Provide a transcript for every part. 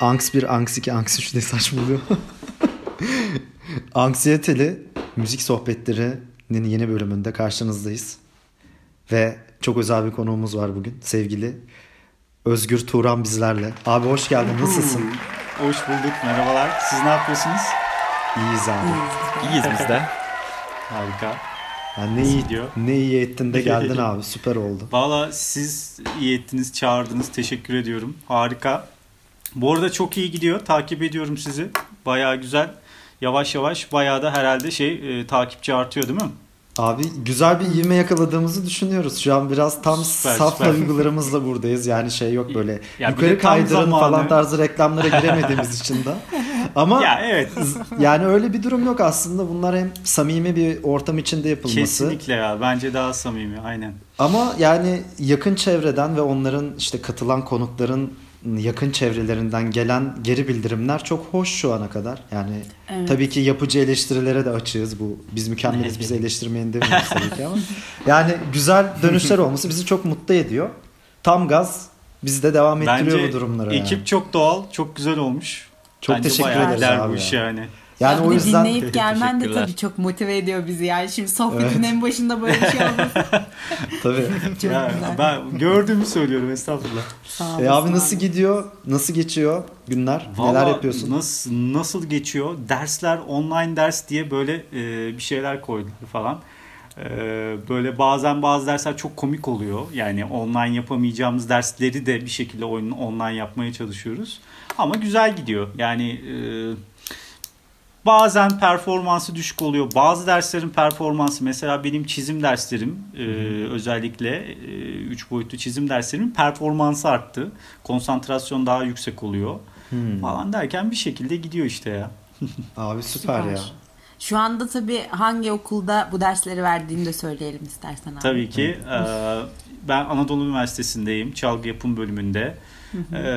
Anks 1, Anks 2, Anks 3 diye saçmalıyor. Anksiyeteli müzik sohbetlerinin yeni bölümünde karşınızdayız. Ve çok özel bir konuğumuz var bugün. Sevgili Özgür Turan bizlerle. Abi hoş geldin. Nasılsın? Hoş bulduk. Merhabalar. Siz ne yapıyorsunuz? İyiyiz abi. İyiyiz biz de. Harika. Yani ne iyi diyor. Ne iyi ettin de geldin abi. Süper oldu. Valla siz iyi ettiniz, çağırdınız. Teşekkür ediyorum. Harika. Bu arada çok iyi gidiyor. Takip ediyorum sizi. Baya güzel. Yavaş yavaş bayağı da herhalde şey e, takipçi artıyor değil mi? Abi güzel bir ivme yakaladığımızı düşünüyoruz. Şu an biraz tam süper, saf süper. duygularımızla buradayız. Yani şey yok böyle ya yukarı kaydırın falan tarzı reklamlara giremediğimiz için de. Ama ya evet. yani öyle bir durum yok aslında. Bunlar hem samimi bir ortam içinde yapılması. Kesinlikle ya. Bence daha samimi. Aynen. Ama yani yakın çevreden ve onların işte katılan konukların yakın çevrelerinden gelen geri bildirimler çok hoş şu ana kadar. Yani evet. tabii ki yapıcı eleştirilere de açığız bu. Biz mükemmeliz bizi eleştirmeyin demiyoruz tabii ki ama. Yani güzel dönüşler olması bizi çok mutlu ediyor. Tam gaz bizi de devam ettiriyor Bence bu durumlara. ekip yani. çok doğal, çok güzel olmuş. Çok Bence teşekkür ederiz abi. bu iş yani. Yani ya o yüzden dinleyip gelmen de tabii çok motive ediyor bizi yani. Şimdi sohbetin evet. en başında böyle bir şey olması. tabii. çok ya, güzel. Ben gördüğümü söylüyorum estağfurullah. Sağ e abi nasıl gidiyor? Nasıl geçiyor günler? Vallahi Neler yapıyorsun? Nasıl nasıl geçiyor? Dersler online ders diye böyle e, bir şeyler koydular falan. E, böyle bazen bazı dersler çok komik oluyor. Yani online yapamayacağımız dersleri de bir şekilde online yapmaya çalışıyoruz. Ama güzel gidiyor. Yani e, Bazen performansı düşük oluyor. Bazı derslerin performansı mesela benim çizim derslerim e, özellikle e, üç boyutlu çizim derslerimin performansı arttı. Konsantrasyon daha yüksek oluyor hmm. falan derken bir şekilde gidiyor işte ya. Abi süper, süper. ya. Şu anda tabii hangi okulda bu dersleri verdiğini de söyleyelim istersen abi. Tabii ki. e, ben Anadolu Üniversitesi'ndeyim. Çalgı yapım bölümünde. Ee,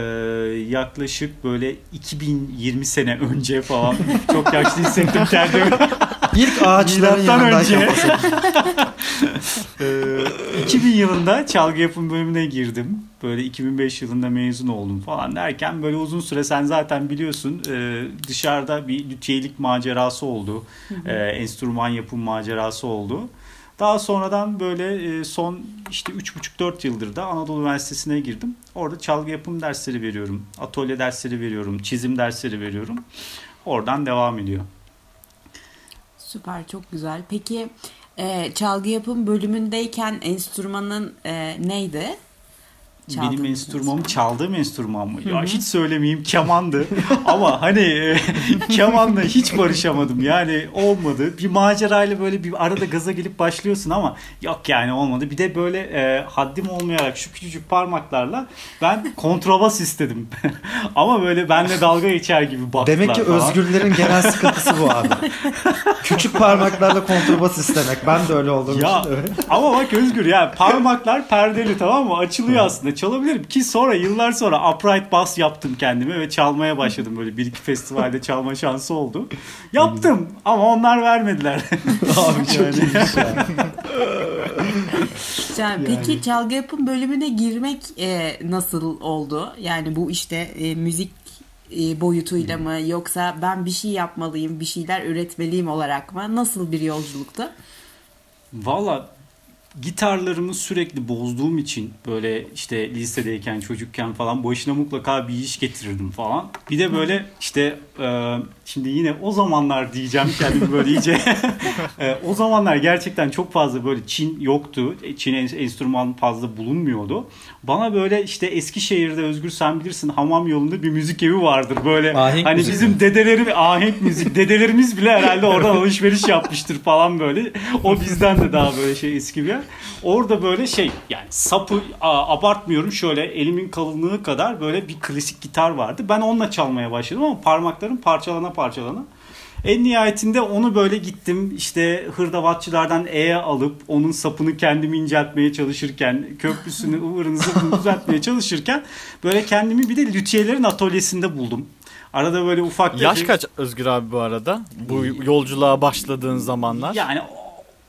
yaklaşık böyle 2020 sene önce falan çok yaşlı hissettim kendimi. İlk ağaçların yanındayken ee, 2000 yılında çalgı yapım bölümüne girdim. Böyle 2005 yılında mezun oldum falan derken böyle uzun süre sen zaten biliyorsun e, dışarıda bir lüthiyelik macerası oldu. E, enstrüman yapım macerası oldu. Daha sonradan böyle e, son işte 3,5-4 yıldır da Anadolu Üniversitesi'ne girdim. Orada çalgı yapım dersleri veriyorum. Atölye dersleri veriyorum. Çizim dersleri veriyorum. Oradan devam ediyor. Süper çok güzel. Peki e, çalgı yapım bölümündeyken enstrümanın e, neydi? Benim enstrümanım çaldığım enstrüman mı? Ya hiç söylemeyeyim kemandı. Ama hani e, kemanla hiç barışamadım. Yani olmadı. Bir macerayla böyle bir arada gaza gelip başlıyorsun ama yok yani olmadı. Bir de böyle e, haddim olmayarak şu küçücük parmaklarla ben kontrabas istedim. ama böyle benle dalga geçer gibi baktılar Demek ki falan. özgürlerin genel sıkıntısı bu abi. Küçük parmaklarla kontrabas istemek. Ben de öyle olduğum ya, için. ama bak Özgür ya parmaklar perdeli tamam mı? Açılıyor aslında çalabilirim ki sonra yıllar sonra upright bass yaptım kendime ve çalmaya başladım böyle bir iki festivalde çalma şansı oldu. Yaptım ama onlar vermediler. Abi çok yani. iyiymiş ya. yani, peki çalgı yapım bölümüne girmek e, nasıl oldu? Yani bu işte e, müzik e, boyutuyla mı yoksa ben bir şey yapmalıyım, bir şeyler üretmeliyim olarak mı? Nasıl bir yolculuktu? Valla gitarlarımı sürekli bozduğum için böyle işte lisedeyken çocukken falan başına mutlaka bir iş getirirdim falan. Bir de böyle işte e, şimdi yine o zamanlar diyeceğim kendimi böyle iyice. e, o zamanlar gerçekten çok fazla böyle Çin yoktu. Çin enstrüman fazla bulunmuyordu. Bana böyle işte Eskişehir'de Özgür sen bilirsin hamam yolunda bir müzik evi vardır. Böyle ahenk hani müzik bizim mi? dedeleri ahenk müzik dedelerimiz bile herhalde oradan alışveriş yapmıştır falan böyle. O bizden de daha böyle şey eski bir yer. Orada böyle şey yani sapı abartmıyorum şöyle elimin kalınlığı kadar böyle bir klasik gitar vardı. Ben onunla çalmaya başladım ama parmaklarım parçalana parçalana. En nihayetinde onu böyle gittim işte hırdavatçılardan E'ye alıp onun sapını kendimi inceltmeye çalışırken köprüsünü ıvırını düzeltmeye çalışırken böyle kendimi bir de lütiyelerin atölyesinde buldum. Arada böyle ufak... Yaş kaç Özgür abi bu arada? Bu yolculuğa başladığın zamanlar? Yani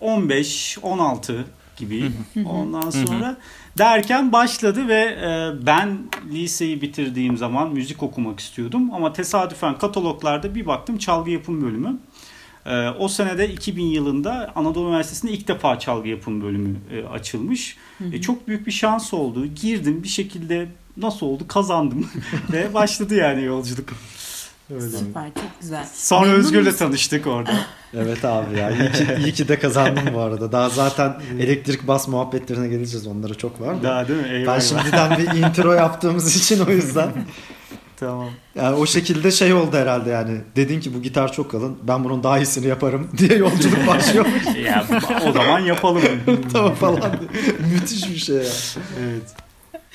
15, 16 gibi. Ondan sonra Derken başladı ve e, ben liseyi bitirdiğim zaman müzik okumak istiyordum. Ama tesadüfen kataloglarda bir baktım çalgı yapım bölümü. E, o senede 2000 yılında Anadolu Üniversitesi'nde ilk defa çalgı yapım bölümü e, açılmış. E, çok büyük bir şans oldu. Girdim bir şekilde nasıl oldu kazandım ve başladı yani yolculuk. Öyle. Süper çok güzel. Sonra Memnun Özgür'le musun? tanıştık orada. Evet abi ya iyi ki, iyi ki de kazandım bu arada. Daha zaten elektrik bas muhabbetlerine geleceğiz. Onlara çok var da. Daha değil mi? Eyvah Ben şimdiden bir intro yaptığımız için o yüzden. Tamam. Yani o şekilde şey oldu herhalde yani. Dedin ki bu gitar çok kalın. Ben bunun daha iyisini yaparım diye yolculuk başlıyor. Ya, o zaman yapalım. tamam falan. Müthiş bir şey ya. evet.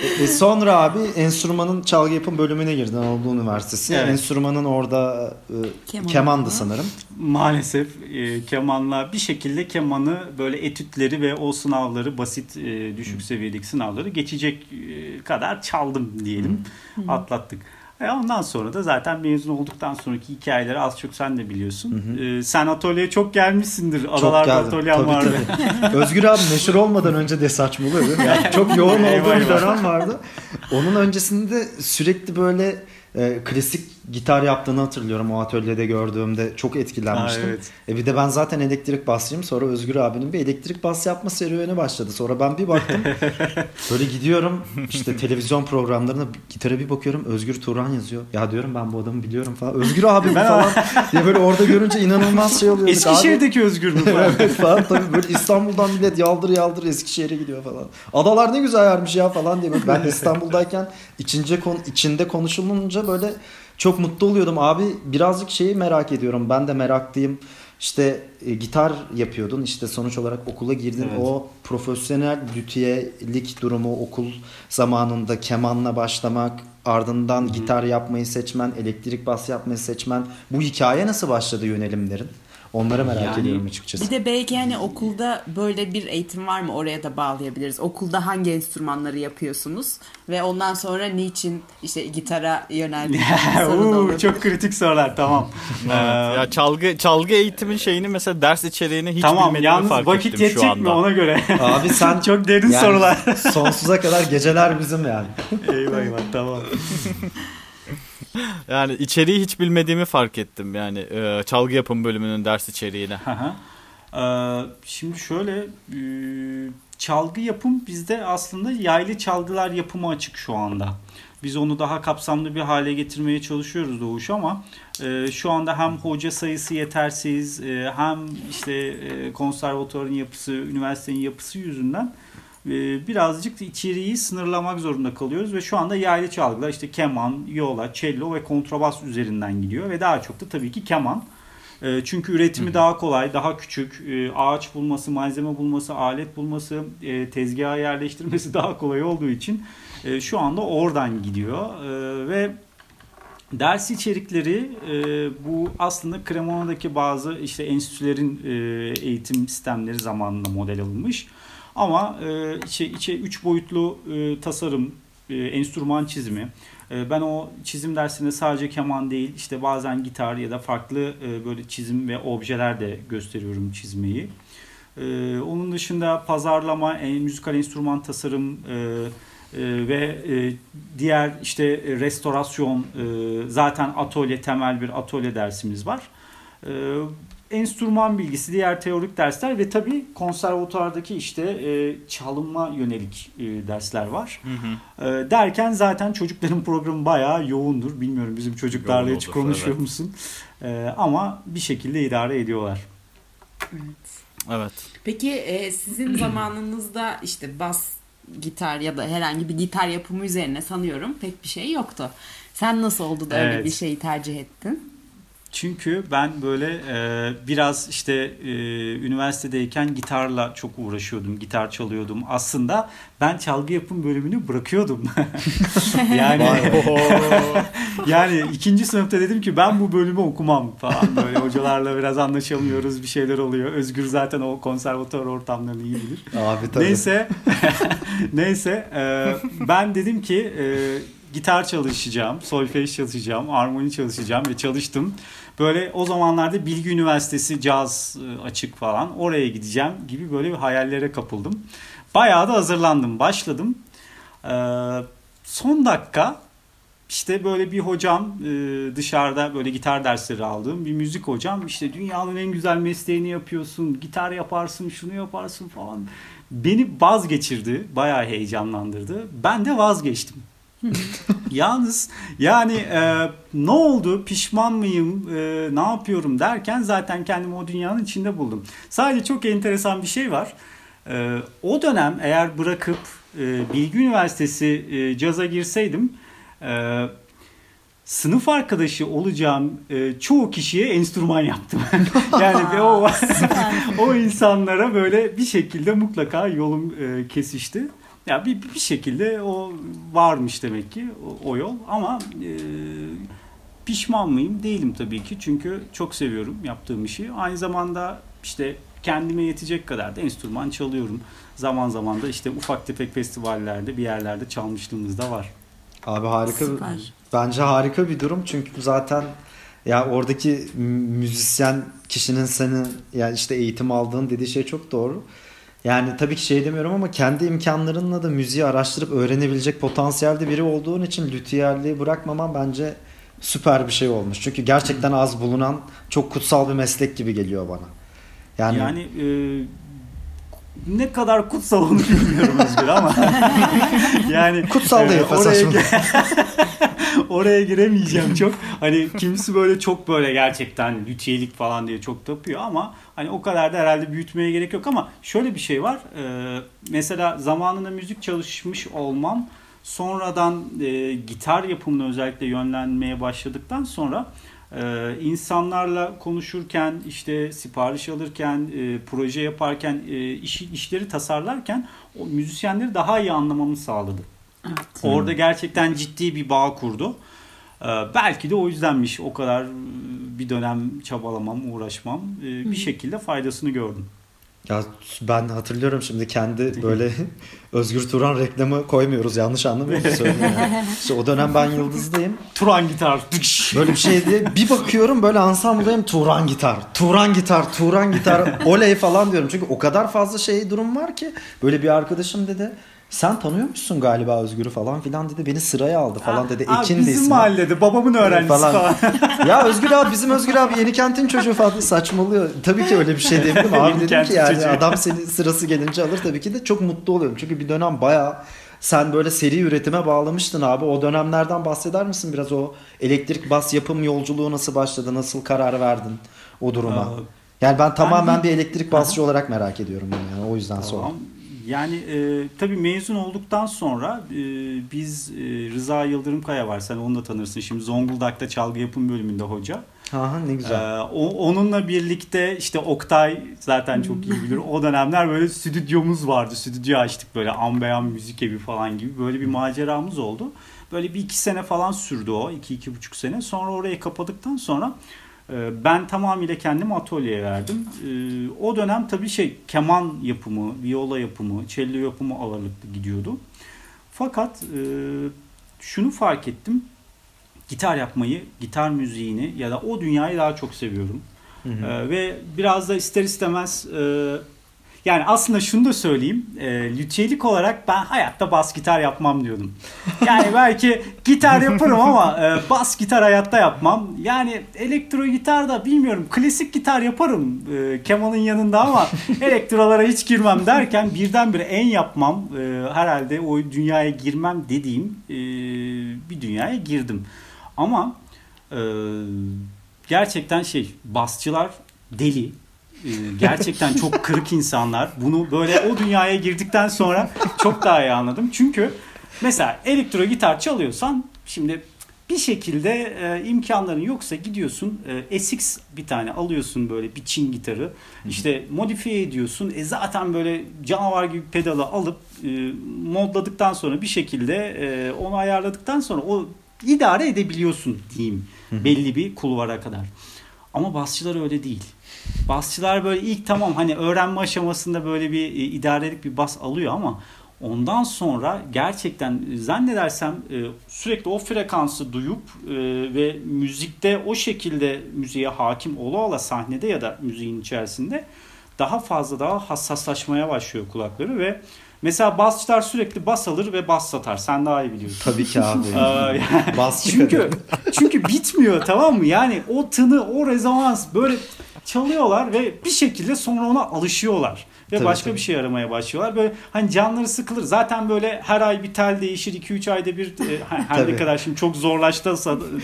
E sonra abi enstrümanın çalgı yapım bölümüne girdin Anadolu Üniversitesi. Evet. Enstrümanın orada e, Keman kemandı mı? sanırım. Maalesef e, kemanla bir şekilde kemanı böyle etütleri ve o sınavları basit e, düşük seviyedeki sınavları geçecek e, kadar çaldım diyelim. Atlattık. E, ondan sonra da zaten mezun olduktan sonraki hikayeleri az çok sen de biliyorsun. E, sen atölyeye çok gelmişsindir. Adalarda Tabii, vardı. tabii. Özgür abi meşhur olmadan önce de saçmalıyor. değil mi? Yani çok yoğun Eyvah, olduğu bir dönem vardı. Onun öncesinde sürekli böyle e, klasik gitar yaptığını hatırlıyorum o atölyede gördüğümde. Çok etkilenmiştim. Ha, evet. E bir de ben zaten elektrik basçıyım. Sonra Özgür abinin bir elektrik bas yapma serüveni başladı. Sonra ben bir baktım. böyle gidiyorum işte televizyon programlarına gitara bir bakıyorum. Özgür Turan yazıyor. Ya diyorum ben bu adamı biliyorum falan. Özgür abi bu falan diye böyle orada görünce inanılmaz şey oluyor. Eskişehir'deki Özgür mü falan? evet falan tabii böyle İstanbul'dan millet yaldır yaldır Eskişehir'e gidiyor falan. Adalar ne güzel yermiş ya falan diye. Böyle Ben İstanbul'dayken içince kon- içinde konuşulunca böyle çok mutlu oluyordum. Abi birazcık şeyi merak ediyorum. Ben de meraklıyım. İşte e, gitar yapıyordun. İşte sonuç olarak okula girdin. Evet. O profesyonel lüthiyelik durumu okul zamanında kemanla başlamak, ardından gitar yapmayı seçmen, elektrik bas yapmayı seçmen. Bu hikaye nasıl başladı yönelimlerin? Onları merak Yani- ediyorum açıkçası. Bir de belki hani okulda böyle bir eğitim var mı oraya da bağlayabiliriz. Okulda hangi enstrümanları yapıyorsunuz ve ondan sonra niçin işte gitara soru olabilir. çok kritik sorular tamam. Evet. Ee, ya çalgı çalgı eğitimin şeyini mesela ders içeriğini hiç tamam bilmediğimi yalnız fark vakit ettim şu yetecek anda. mi ona göre. Abi sen Çok derin yani sorular. sonsuza kadar geceler bizim yani. eyvah eyvah tamam. Yani içeriği hiç bilmediğimi fark ettim. Yani e, çalgı yapım bölümünün ders içeriğini. Aha. Ee, şimdi şöyle e, çalgı yapım bizde aslında yaylı çalgılar yapımı açık şu anda. Biz onu daha kapsamlı bir hale getirmeye çalışıyoruz Doğuş ama e, şu anda hem hoca sayısı yetersiz e, hem işte e, konservatuarın yapısı, üniversitenin yapısı yüzünden birazcık içeriği sınırlamak zorunda kalıyoruz ve şu anda yaylı çalgılar işte keman, viola, cello ve kontrabas üzerinden gidiyor ve daha çok da tabii ki keman. E, Çünkü üretimi daha kolay, daha küçük. E, Ağaç bulması, malzeme bulması, alet bulması, e, tezgaha yerleştirmesi daha kolay olduğu için e, şu anda oradan gidiyor. E, Ve ders içerikleri e, bu aslında Cremona'daki bazı işte enstitülerin e, eğitim sistemleri zamanında model alınmış. Ama e, içe, içe üç boyutlu e, tasarım, e, enstrüman çizimi, e, Ben o çizim dersinde sadece keman değil işte bazen gitar ya da farklı e, böyle çizim ve objeler de gösteriyorum çizmeyi. E, Onun dışında pazarlama, en- müzikal enstrüman tasarım e, e, ve e, diğer işte e, restorasyon e, zaten atölye temel bir atölye dersimiz var. E, Enstrüman bilgisi, diğer teorik dersler ve tabii konservatuardaki işte e, çalınma yönelik e, dersler var. Hı hı. Ee, derken zaten çocukların programı bayağı yoğundur. Bilmiyorum bizim çocuklarla Yoğun hiç olur, konuşuyor evet. musun? Ee, ama bir şekilde idare ediyorlar. Evet. Peki e, sizin zamanınızda işte bas gitar ya da herhangi bir gitar yapımı üzerine sanıyorum pek bir şey yoktu. Sen nasıl oldu da öyle Evet. bir şeyi tercih ettin? Çünkü ben böyle e, biraz işte e, üniversitedeyken gitarla çok uğraşıyordum. Gitar çalıyordum. Aslında ben çalgı yapım bölümünü bırakıyordum. yani yani ikinci sınıfta dedim ki ben bu bölümü okumam falan. Böyle hocalarla biraz anlaşamıyoruz. Bir şeyler oluyor. Özgür zaten o konservatuvar ortamlarını iyi bilir. Abi tabii. Neyse neyse e, ben dedim ki e, gitar çalışacağım, solfej çalışacağım, armoni çalışacağım ve çalıştım. Böyle o zamanlarda Bilgi Üniversitesi caz e, açık falan oraya gideceğim gibi böyle bir hayallere kapıldım. bayağı da hazırlandım. Başladım. Ee, son dakika işte böyle bir hocam e, dışarıda böyle gitar dersleri aldığım bir müzik hocam işte dünyanın en güzel mesleğini yapıyorsun gitar yaparsın şunu yaparsın falan beni vazgeçirdi bayağı heyecanlandırdı ben de vazgeçtim Yalnız yani e, ne oldu pişman mıyım e, ne yapıyorum derken zaten kendimi o dünyanın içinde buldum. Sadece çok enteresan bir şey var. E, o dönem eğer bırakıp e, Bilgi Üniversitesi e, caza girseydim e, sınıf arkadaşı olacağım e, çoğu kişiye enstrüman yaptım. yani ve o o insanlara böyle bir şekilde mutlaka yolum e, kesişti. Ya bir, bir şekilde o varmış demek ki o, o yol ama e, pişman mıyım? Değilim tabii ki çünkü çok seviyorum yaptığım işi. Aynı zamanda işte kendime yetecek kadar da enstrüman çalıyorum. Zaman zaman da işte ufak tefek festivallerde bir yerlerde çalmışlığımız da var. Abi harika. Süper. Bence harika bir durum çünkü zaten ya oradaki müzisyen kişinin senin yani işte eğitim aldığın dediği şey çok doğru. Yani tabii ki şey demiyorum ama kendi imkanlarınla da müziği araştırıp öğrenebilecek potansiyelde biri olduğun için lütiyerliği bırakmaman bence süper bir şey olmuş. Çünkü gerçekten az bulunan çok kutsal bir meslek gibi geliyor bana. Yani, yani e, ne kadar kutsal onu bilmiyorum Özgür ama yani kutsal değil e, oraya, oraya giremeyeceğim çok. Hani kimisi böyle çok böyle gerçekten lütiyelik falan diye çok tapıyor ama hani o kadar da herhalde büyütmeye gerek yok ama şöyle bir şey var. Ee, mesela zamanında müzik çalışmış olmam sonradan e, gitar yapımına özellikle yönlenmeye başladıktan sonra ee, insanlarla konuşurken işte sipariş alırken e, proje yaparken e, iş, işleri tasarlarken o müzisyenleri daha iyi anlamamı sağladı. Evet. Orada gerçekten ciddi bir bağ kurdu. Ee, belki de o yüzdenmiş o kadar bir dönem çabalamam, uğraşmam. Ee, bir şekilde faydasını gördüm. Ya ben hatırlıyorum şimdi kendi böyle Özgür Turan reklamı koymuyoruz yanlış söyleyeyim. Yani. İşte o dönem ben Yıldız'dayım. Turan gitar. Böyle bir şey diye bir bakıyorum böyle ansambldayım Turan gitar. Turan gitar, Turan gitar. Oley falan diyorum. Çünkü o kadar fazla şey durum var ki böyle bir arkadaşım dedi sen tanıyormuşsun galiba Özgür'ü falan filan dedi. Beni sıraya aldı falan dedi. Aa, Ekin bizim ismi. mahallede babamın öğrencisi falan. falan. ya Özgür abi bizim Özgür abi yeni kentin çocuğu falan saçmalıyor. Tabii ki öyle bir şey diyebilirim. abi dedim ki yani çocuğu. adam seni sırası gelince alır tabii ki de çok mutlu oluyorum. Çünkü bir dönem baya sen böyle seri üretime bağlamıştın abi. O dönemlerden bahseder misin biraz o elektrik bas yapım yolculuğu nasıl başladı? Nasıl karar verdin o duruma? Aa, yani ben tamamen ben bir elektrik basçı olarak merak ediyorum bunu yani o yüzden tamam. sonra. Yani e, tabii mezun olduktan sonra e, biz e, Rıza Yıldırım Kaya var. Sen onu da tanırsın. Şimdi Zonguldak'ta çalgı yapım bölümünde hoca. Aha ne güzel. Ee, o, onunla birlikte işte Oktay zaten çok iyi bilir. O dönemler böyle stüdyomuz vardı. Stüdyo açtık böyle ambeyan müzik evi falan gibi. Böyle bir maceramız oldu. Böyle bir iki sene falan sürdü o. iki iki buçuk sene. Sonra orayı kapadıktan sonra ben tamamıyla kendimi atölyeye verdim. Ee, o dönem tabii şey keman yapımı, viola yapımı, cello yapımı ağırlıklı gidiyordu. Fakat e, şunu fark ettim. Gitar yapmayı, gitar müziğini ya da o dünyayı daha çok seviyorum. Hı hı. Ee, ve biraz da ister istemez e, yani aslında şunu da söyleyeyim. E, lütyelik olarak ben hayatta bas gitar yapmam diyordum. Yani belki gitar yaparım ama e, bas gitar hayatta yapmam. Yani elektro gitar da bilmiyorum. Klasik gitar yaparım e, kemanın yanında ama elektrolara hiç girmem derken birdenbire en yapmam e, herhalde o dünyaya girmem dediğim e, bir dünyaya girdim. Ama e, gerçekten şey basçılar deli ee, gerçekten çok kırık insanlar. Bunu böyle o dünyaya girdikten sonra çok daha iyi anladım. Çünkü mesela elektro gitar çalıyorsan şimdi bir şekilde e, imkanların yoksa gidiyorsun e, SX bir tane alıyorsun böyle bir Çin gitarı. işte modifiye ediyorsun. E zaten böyle canavar gibi pedalı alıp e, modladıktan sonra bir şekilde e, onu ayarladıktan sonra o idare edebiliyorsun diyeyim. Belli bir kulvara kadar. Ama basçılar öyle değil. Basçılar böyle ilk tamam hani öğrenme aşamasında böyle bir e, idarelik bir bas alıyor ama ondan sonra gerçekten e, zannedersem e, sürekli o frekansı duyup ve müzikte o şekilde müziğe hakim ola ola sahnede ya da müziğin içerisinde daha fazla daha hassaslaşmaya başlıyor kulakları ve Mesela basçılar sürekli bas alır ve bas satar. Sen daha iyi biliyorsun. Tabii ki abi. Bas çünkü çünkü bitmiyor tamam mı? Yani o tını, o rezonans böyle çalıyorlar ve bir şekilde sonra ona alışıyorlar. Ve Tabii, başka tabii. bir şey aramaya başlıyorlar. Böyle hani canları sıkılır. Zaten böyle her ay bir tel değişir. 2-3 ayda bir e, her ne kadar şimdi çok zorlaşsa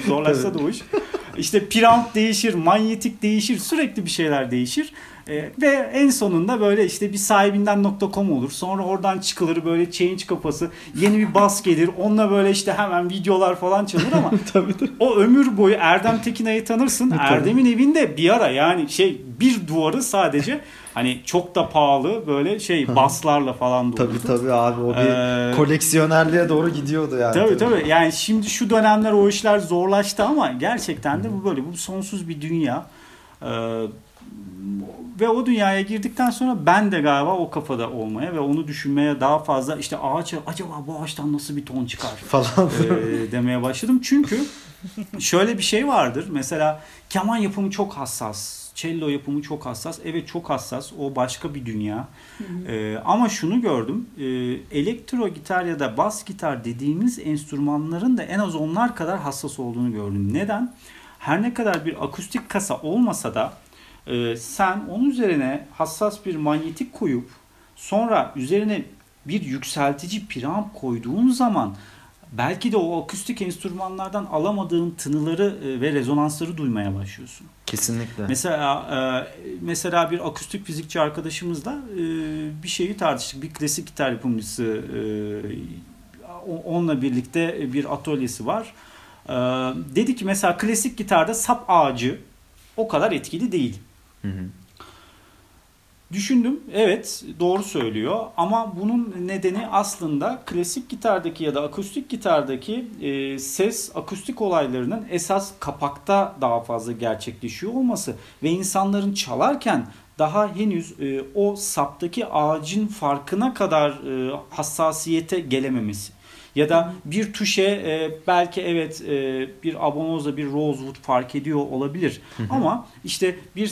zorlaşsa da o iş. İşte preamp değişir, manyetik değişir, sürekli bir şeyler değişir. E, ve en sonunda böyle işte bir sahibinden.com olur. Sonra oradan çıkılır böyle change kafası. Yeni bir bas gelir. Onunla böyle işte hemen videolar falan çalır ama o ömür boyu Erdem Tekina'yı tanırsın. Erdem'in evinde bir ara yani şey bir duvarı sadece hani çok da pahalı böyle şey baslarla falan doluydu. Tabii tabii abi o bir Ee, koleksiyonerliğe doğru gidiyordu yani. Tabii tabii. Yani şimdi şu dönemler o işler zorlaştı ama gerçekten de bu böyle bu sonsuz bir dünya. Ee, ve o dünyaya girdikten sonra ben de galiba o kafada olmaya ve onu düşünmeye daha fazla işte ağaç acaba bu ağaçtan nasıl bir ton çıkar Falan. e, demeye başladım. Çünkü şöyle bir şey vardır. Mesela keman yapımı çok hassas. Cello yapımı çok hassas. Evet çok hassas. O başka bir dünya. E, ama şunu gördüm. E, elektro gitar ya da bas gitar dediğimiz enstrümanların da en az onlar kadar hassas olduğunu gördüm. Neden? Her ne kadar bir akustik kasa olmasa da e, sen onun üzerine hassas bir manyetik koyup sonra üzerine bir yükseltici preamp koyduğun zaman belki de o akustik enstrümanlardan alamadığın tınıları e, ve rezonansları duymaya başlıyorsun. Kesinlikle. Mesela e, mesela bir akustik fizikçi arkadaşımızla e, bir şeyi tartıştık. Bir klasik gitar yapımcısı onunla birlikte bir atölyesi var. Dedi ki mesela klasik gitarda sap ağacı o kadar etkili değil. Hı hı. Düşündüm. Evet doğru söylüyor ama bunun nedeni aslında klasik gitardaki ya da akustik gitardaki e, ses akustik olaylarının esas kapakta daha fazla gerçekleşiyor olması ve insanların çalarken daha henüz e, o saptaki ağacın farkına kadar e, hassasiyete gelememesi. Ya da bir tuşe e, belki evet e, bir abonozla bir rosewood fark ediyor olabilir. Ama işte bir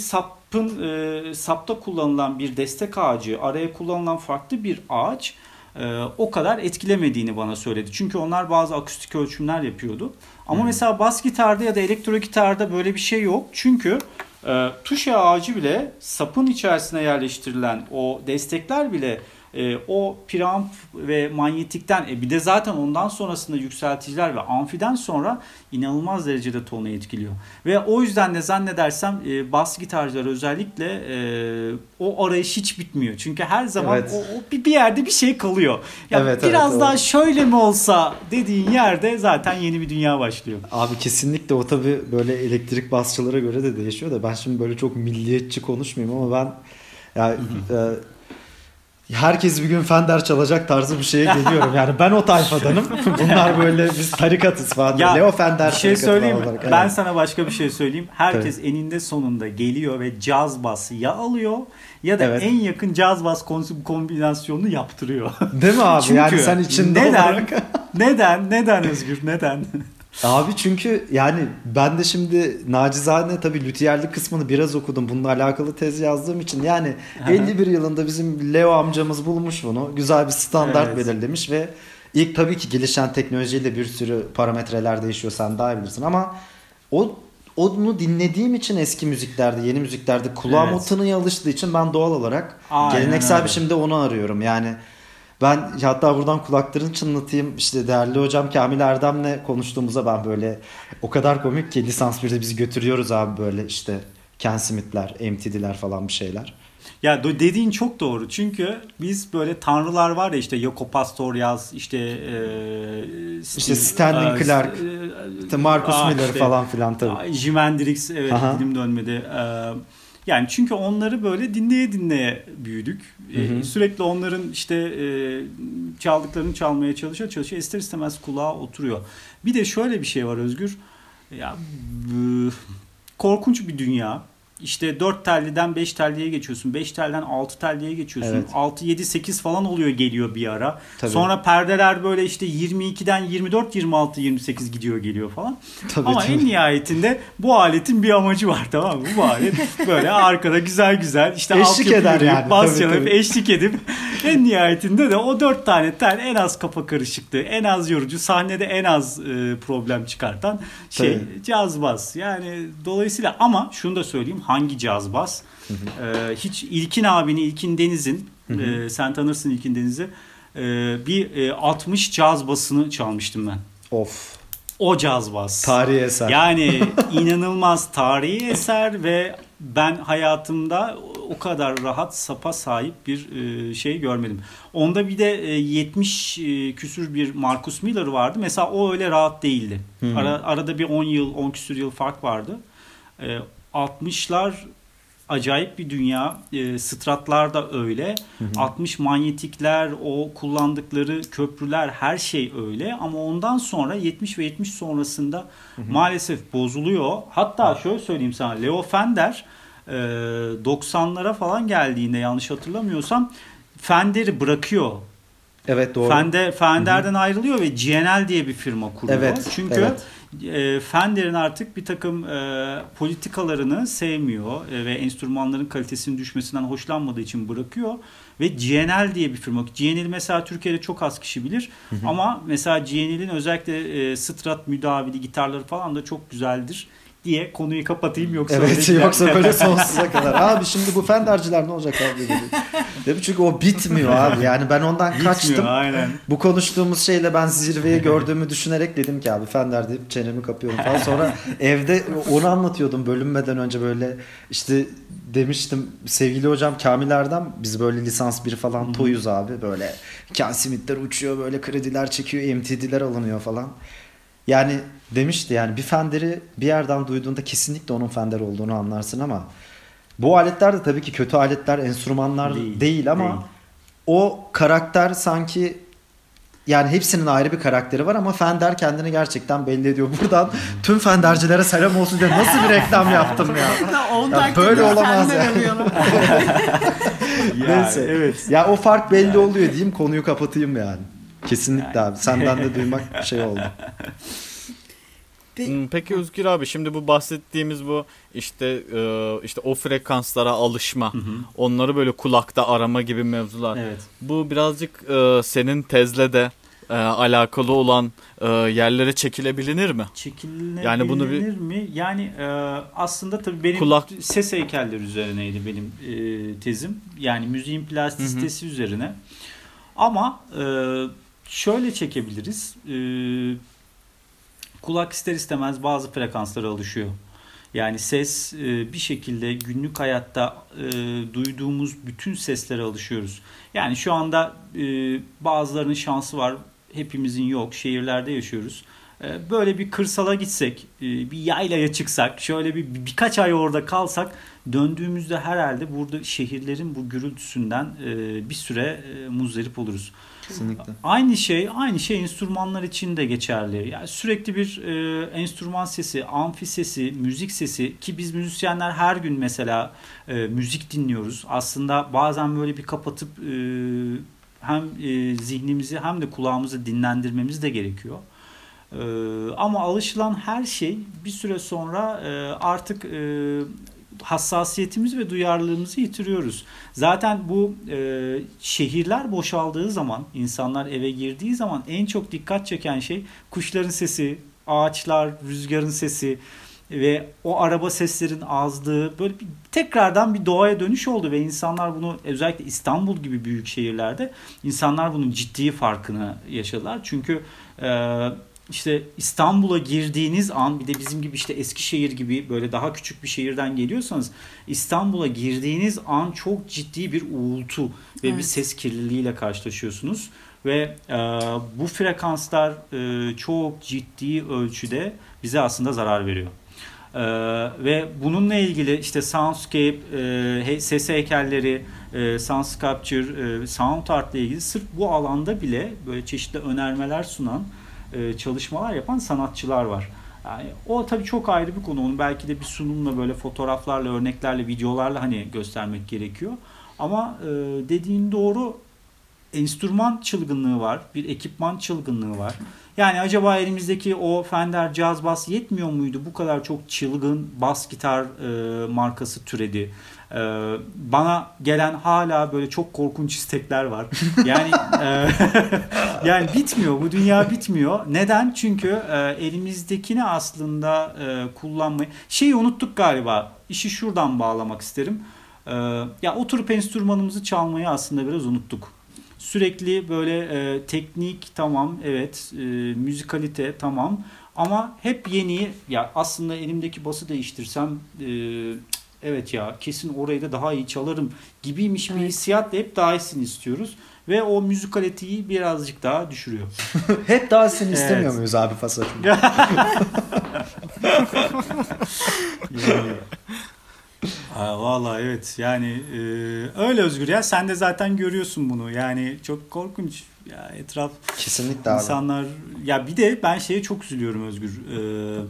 sapın e, sapta kullanılan bir destek ağacı, araya kullanılan farklı bir ağaç e, o kadar etkilemediğini bana söyledi. Çünkü onlar bazı akustik ölçümler yapıyordu. Ama mesela bas gitarda ya da elektro gitarda böyle bir şey yok. Çünkü e, tuşe ağacı bile sapın içerisine yerleştirilen o destekler bile e, o preamp ve manyetikten e, bir de zaten ondan sonrasında yükselticiler ve amfiden sonra inanılmaz derecede tonu etkiliyor. Ve o yüzden de zannedersem e, bas gitarcılar özellikle e, o arayış hiç bitmiyor. Çünkü her zaman Evet. o, o bir, bir yerde bir şey kalıyor. Ya Evet, evet, biraz o- daha şöyle mi olsa dediğin yerde zaten yeni bir dünya başlıyor. Abi kesinlikle o tabi böyle elektrik basçılara göre de değişiyor da ben şimdi böyle çok milliyetçi konuşmayayım ama ben ya e, herkes bir gün Fender çalacak tarzı bir şeye geliyorum. Yani ben o tayfadanım. Bunlar böyle biz tarikatız falan. Ya, Leo Fender bir şey söyleyeyim olarak. Ben Evet. sana başka bir şey söyleyeyim. Herkes eninde sonunda geliyor ve caz bası ya alıyor ya da Evet. en yakın caz bas kombinasyonunu yaptırıyor. Değil mi abi? Çünkü yani sen içinde neden? olarak. neden? Neden Özgür? Neden? Abi çünkü yani ben de şimdi nacizane tabii lütiyerlik kısmını biraz okudum. Bununla alakalı tez yazdığım için yani 51 yılında bizim Leo amcamız bulmuş bunu. Güzel bir standart Evet. belirlemiş ve ilk tabii ki gelişen teknolojiyle bir sürü parametreler değişiyor sen daha iyi bilirsin ama o onu dinlediğim için eski müziklerde, yeni müziklerde kulağım Evet. o tınıya alıştığı için ben doğal olarak Aynen geleneksel öyle. biçimde onu arıyorum. Yani ben hatta buradan kulaklarını çınlatayım. İşte değerli hocam Kamil Erdem'le konuştuğumuzda ben böyle o kadar komik ki lisans 1'de bizi götürüyoruz abi böyle işte Ken Smith'ler, MTD'ler falan bir şeyler. Ya dediğin çok doğru. Çünkü biz böyle tanrılar var ya işte Yoko Pastorius, işte e, İşte Stanley e, Clark, e, İşte Marcus Aa, Miller işte, falan filan tabii. Aa, Jimi Hendrix evet Aha. dilim dönmedi. Ee, yani çünkü onları böyle dinleye dinleye büyüdük. Ee, Hı hı. sürekli onların işte e, çaldıklarını çalmaya çalışıyor çalışıyor. İster istemez kulağa oturuyor. Bir de şöyle bir şey var Özgür. Ya korkunç bir dünya. İşte 4 telliden 5 telliye geçiyorsun. 5 telden 6 telliye geçiyorsun. Evet. 6 7 8 falan oluyor geliyor bir ara. Tabii. Sonra perdeler böyle işte 22'den 24 26 28 gidiyor geliyor falan. Tabii, Ama tabii. en nihayetinde bu aletin bir amacı var tamam mı? Bu alet böyle arkada güzel güzel işte Eşlik eder yani. bas tabii. eşlik edip en nihayetinde de o dört tane tel en az kafa karışıklığı, en az yorucu, sahnede en az e, problem çıkartan şey Tabii. caz bas. Yani dolayısıyla ama şunu da söyleyeyim hangi caz bas? E, hiç İlkin abini, İlkin Deniz'in e, sen tanırsın İlkin Deniz'i e, bir e, 60 caz basını çalmıştım ben. Of. O caz bas. Tarihi eser. Yani inanılmaz tarihi eser ve ben hayatımda o kadar rahat sapa sahip bir e, şey görmedim. Onda bir de e, 70 e, küsür bir Marcus Miller vardı. Mesela o öyle rahat değildi. Ara, arada bir 10 yıl, 10 küsür yıl fark vardı. E, 60'lar acayip bir dünya. E, stratlar da öyle. 60 manyetikler, o kullandıkları köprüler her şey öyle. Ama ondan sonra 70 ve 70 sonrasında maalesef bozuluyor. Hatta şöyle söyleyeyim sana. Leo Fender e, 90'lara falan geldiğinde yanlış hatırlamıyorsam Fender'i bırakıyor. Evet doğru. Fender, Fender'den ayrılıyor ve GNL diye bir firma kuruyor. Evet, Çünkü evet. E, Fender'in artık bir takım e, politikalarını sevmiyor e, ve enstrümanların kalitesinin düşmesinden hoşlanmadığı için bırakıyor. Ve GNL diye bir firma. GNL mesela Türkiye'de çok az kişi bilir ama mesela GNL'in özellikle e, Strat müdavili gitarları falan da çok güzeldir diye konuyu kapatayım yoksa Evet öyle- yoksa böyle sonsuza kadar. Abi şimdi bu Fender'ciler ne olacak abi mi? Çünkü o bitmiyor abi. Yani ben ondan Bitmiyor, kaçtım. aynen. Bu konuştuğumuz şeyle ben zirveyi gördüğümü düşünerek dedim ki abi Fender deyip çenemi kapıyorum falan. Sonra evde onu anlatıyordum bölünmeden önce böyle işte demiştim sevgili hocam Kamil Erdem biz böyle lisans bir falan toyuz abi böyle Ken Smith'ler uçuyor böyle krediler çekiyor MTD'ler alınıyor falan. Yani demişti yani bir Fender'i bir yerden duyduğunda kesinlikle onun Fender olduğunu anlarsın ama bu aletler de tabii ki kötü aletler, enstrümanlar değil, Değil, ama değil. o karakter sanki yani hepsinin ayrı bir karakteri var ama Fender kendini gerçekten belli ediyor. Buradan tüm Fendercilere selam olsun diye nasıl bir reklam yaptım ya. 10 Ya böyle böyle olamaz ya. Yani, Neyse. Evet. Ya o fark belli oluyor diyeyim konuyu kapatayım yani. Kesinlikle abi. Senden de duymak şey oldu. Hmm, Peki Özgür abi şimdi bu bahsettiğimiz bu işte e, işte o frekanslara alışma, onları böyle kulakta arama gibi mevzular. Evet. Bu birazcık e, senin tezle de e, alakalı olan e, yerlere çekilebilir mi? Çekilebilir Yani bunu bir- mi? Yani e, aslında tabii benim Kulak- ses heykelleri üzerineydi benim e, tezim. Yani müziğin plastisitesi üzerine. Ama e, şöyle çekebiliriz. E, kulak ister istemez bazı frekanslara alışıyor. Yani ses e, bir şekilde günlük hayatta e, duyduğumuz bütün seslere alışıyoruz. Yani şu anda e, bazılarının şansı var, hepimizin yok. Şehirlerde yaşıyoruz. Böyle bir kırsala gitsek, bir yaylaya çıksak, şöyle bir birkaç ay orada kalsak, döndüğümüzde herhalde burada şehirlerin bu gürültüsünden bir süre muzdarip oluruz. Kesinlikle. Aynı şey, aynı şey enstrümanlar için de geçerli. Yani sürekli bir e, enstrüman sesi, amfi sesi, müzik sesi ki biz müzisyenler her gün mesela e, müzik dinliyoruz. Aslında bazen böyle bir kapatıp e, hem e, zihnimizi hem de kulağımızı dinlendirmemiz de gerekiyor. E, ama alışılan her şey bir süre sonra e, artık e, hassasiyetimiz ve duyarlılığımızı yitiriyoruz. Zaten bu e, şehirler boşaldığı zaman, insanlar eve girdiği zaman en çok dikkat çeken şey kuşların sesi, ağaçlar, rüzgarın sesi ve o araba seslerin azlığı böyle bir, tekrardan bir doğaya dönüş oldu ve insanlar bunu özellikle İstanbul gibi büyük şehirlerde insanlar bunun ciddi farkını yaşadılar. Çünkü e, işte İstanbul'a girdiğiniz an bir de bizim gibi işte Eskişehir gibi böyle daha küçük bir şehirden geliyorsanız İstanbul'a girdiğiniz an çok ciddi bir uğultu ve bir Evet. ses kirliliğiyle karşılaşıyorsunuz ve e, bu frekanslar e, çok ciddi ölçüde bize aslında zarar veriyor. E, ve bununla ilgili işte soundscape, e, he- ses heykelleri, e, sound sculpture, e, sound art ile ilgili sırf bu alanda bile böyle çeşitli önermeler sunan e, çalışmalar yapan sanatçılar var. Yani o tabii çok ayrı bir konu. Onu belki de bir sunumla böyle fotoğraflarla, örneklerle, videolarla hani göstermek gerekiyor. Ama e, dediğin doğru enstrüman çılgınlığı var. Bir ekipman çılgınlığı var. Yani acaba elimizdeki o Fender Jazz Bass yetmiyor muydu? Bu kadar çok çılgın bas gitar e, markası türedi. E, bana gelen hala böyle çok korkunç istekler var. Yani e, yani bitmiyor. Bu dünya bitmiyor. Neden? Çünkü e, elimizdekini aslında e, kullanmayı şeyi unuttuk galiba. İşi şuradan bağlamak isterim. E, ya oturup enstrümanımızı çalmayı aslında biraz unuttuk. Sürekli böyle e, teknik tamam evet e, müzikalite tamam ama hep yeni ya aslında elimdeki bası değiştirsem e, evet ya kesin orayı da daha iyi çalarım gibiymiş bir Evet. hissiyatla hep daha iyisini istiyoruz ve o müzikaliteyi birazcık daha düşürüyor. Hep daha istemiyor Evet. muyuz abi Fasat'ım? Yani Aa, vallahi evet yani e, öyle Özgür ya sen de zaten görüyorsun bunu yani çok korkunç ya etraf Kesinlikle abi. insanlar ya bir de ben şeye çok üzülüyorum Özgür Ee,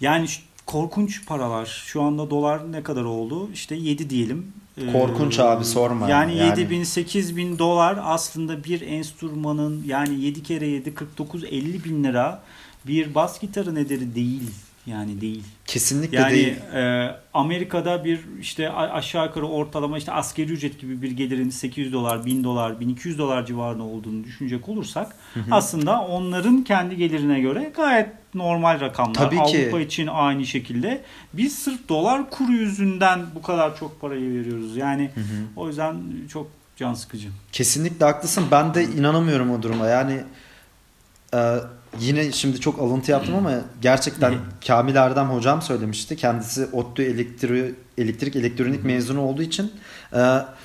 yani şu- korkunç paralar. Şu anda dolar ne kadar oldu? İşte 7 diyelim. Ee, Korkunç abi, sorma. yani, Yani- 7 bin 8 bin dolar aslında bir enstrümanın yani 7 kere 7 49 50 bin lira bir bas gitarın ederi değil yani değil. Kesinlikle Yani değil. e, Amerika'da bir işte aşağı yukarı ortalama işte askeri ücret gibi bir gelirin 800 dolar, 1000 dolar, 1200 dolar civarında olduğunu düşünecek olursak aslında onların kendi gelirine göre gayet normal rakamlar. Tabii ki. Avrupa için aynı şekilde. Biz sırf dolar kuru yüzünden bu kadar çok parayı veriyoruz. Yani o yüzden çok can sıkıcı. Kesinlikle haklısın. Ben de inanamıyorum o duruma. Yani e, yine şimdi çok alıntı yaptım ama gerçekten Kamil Erdem hocam söylemişti. Kendisi ODTÜ elektri, elektrik elektronik mezunu olduğu için e,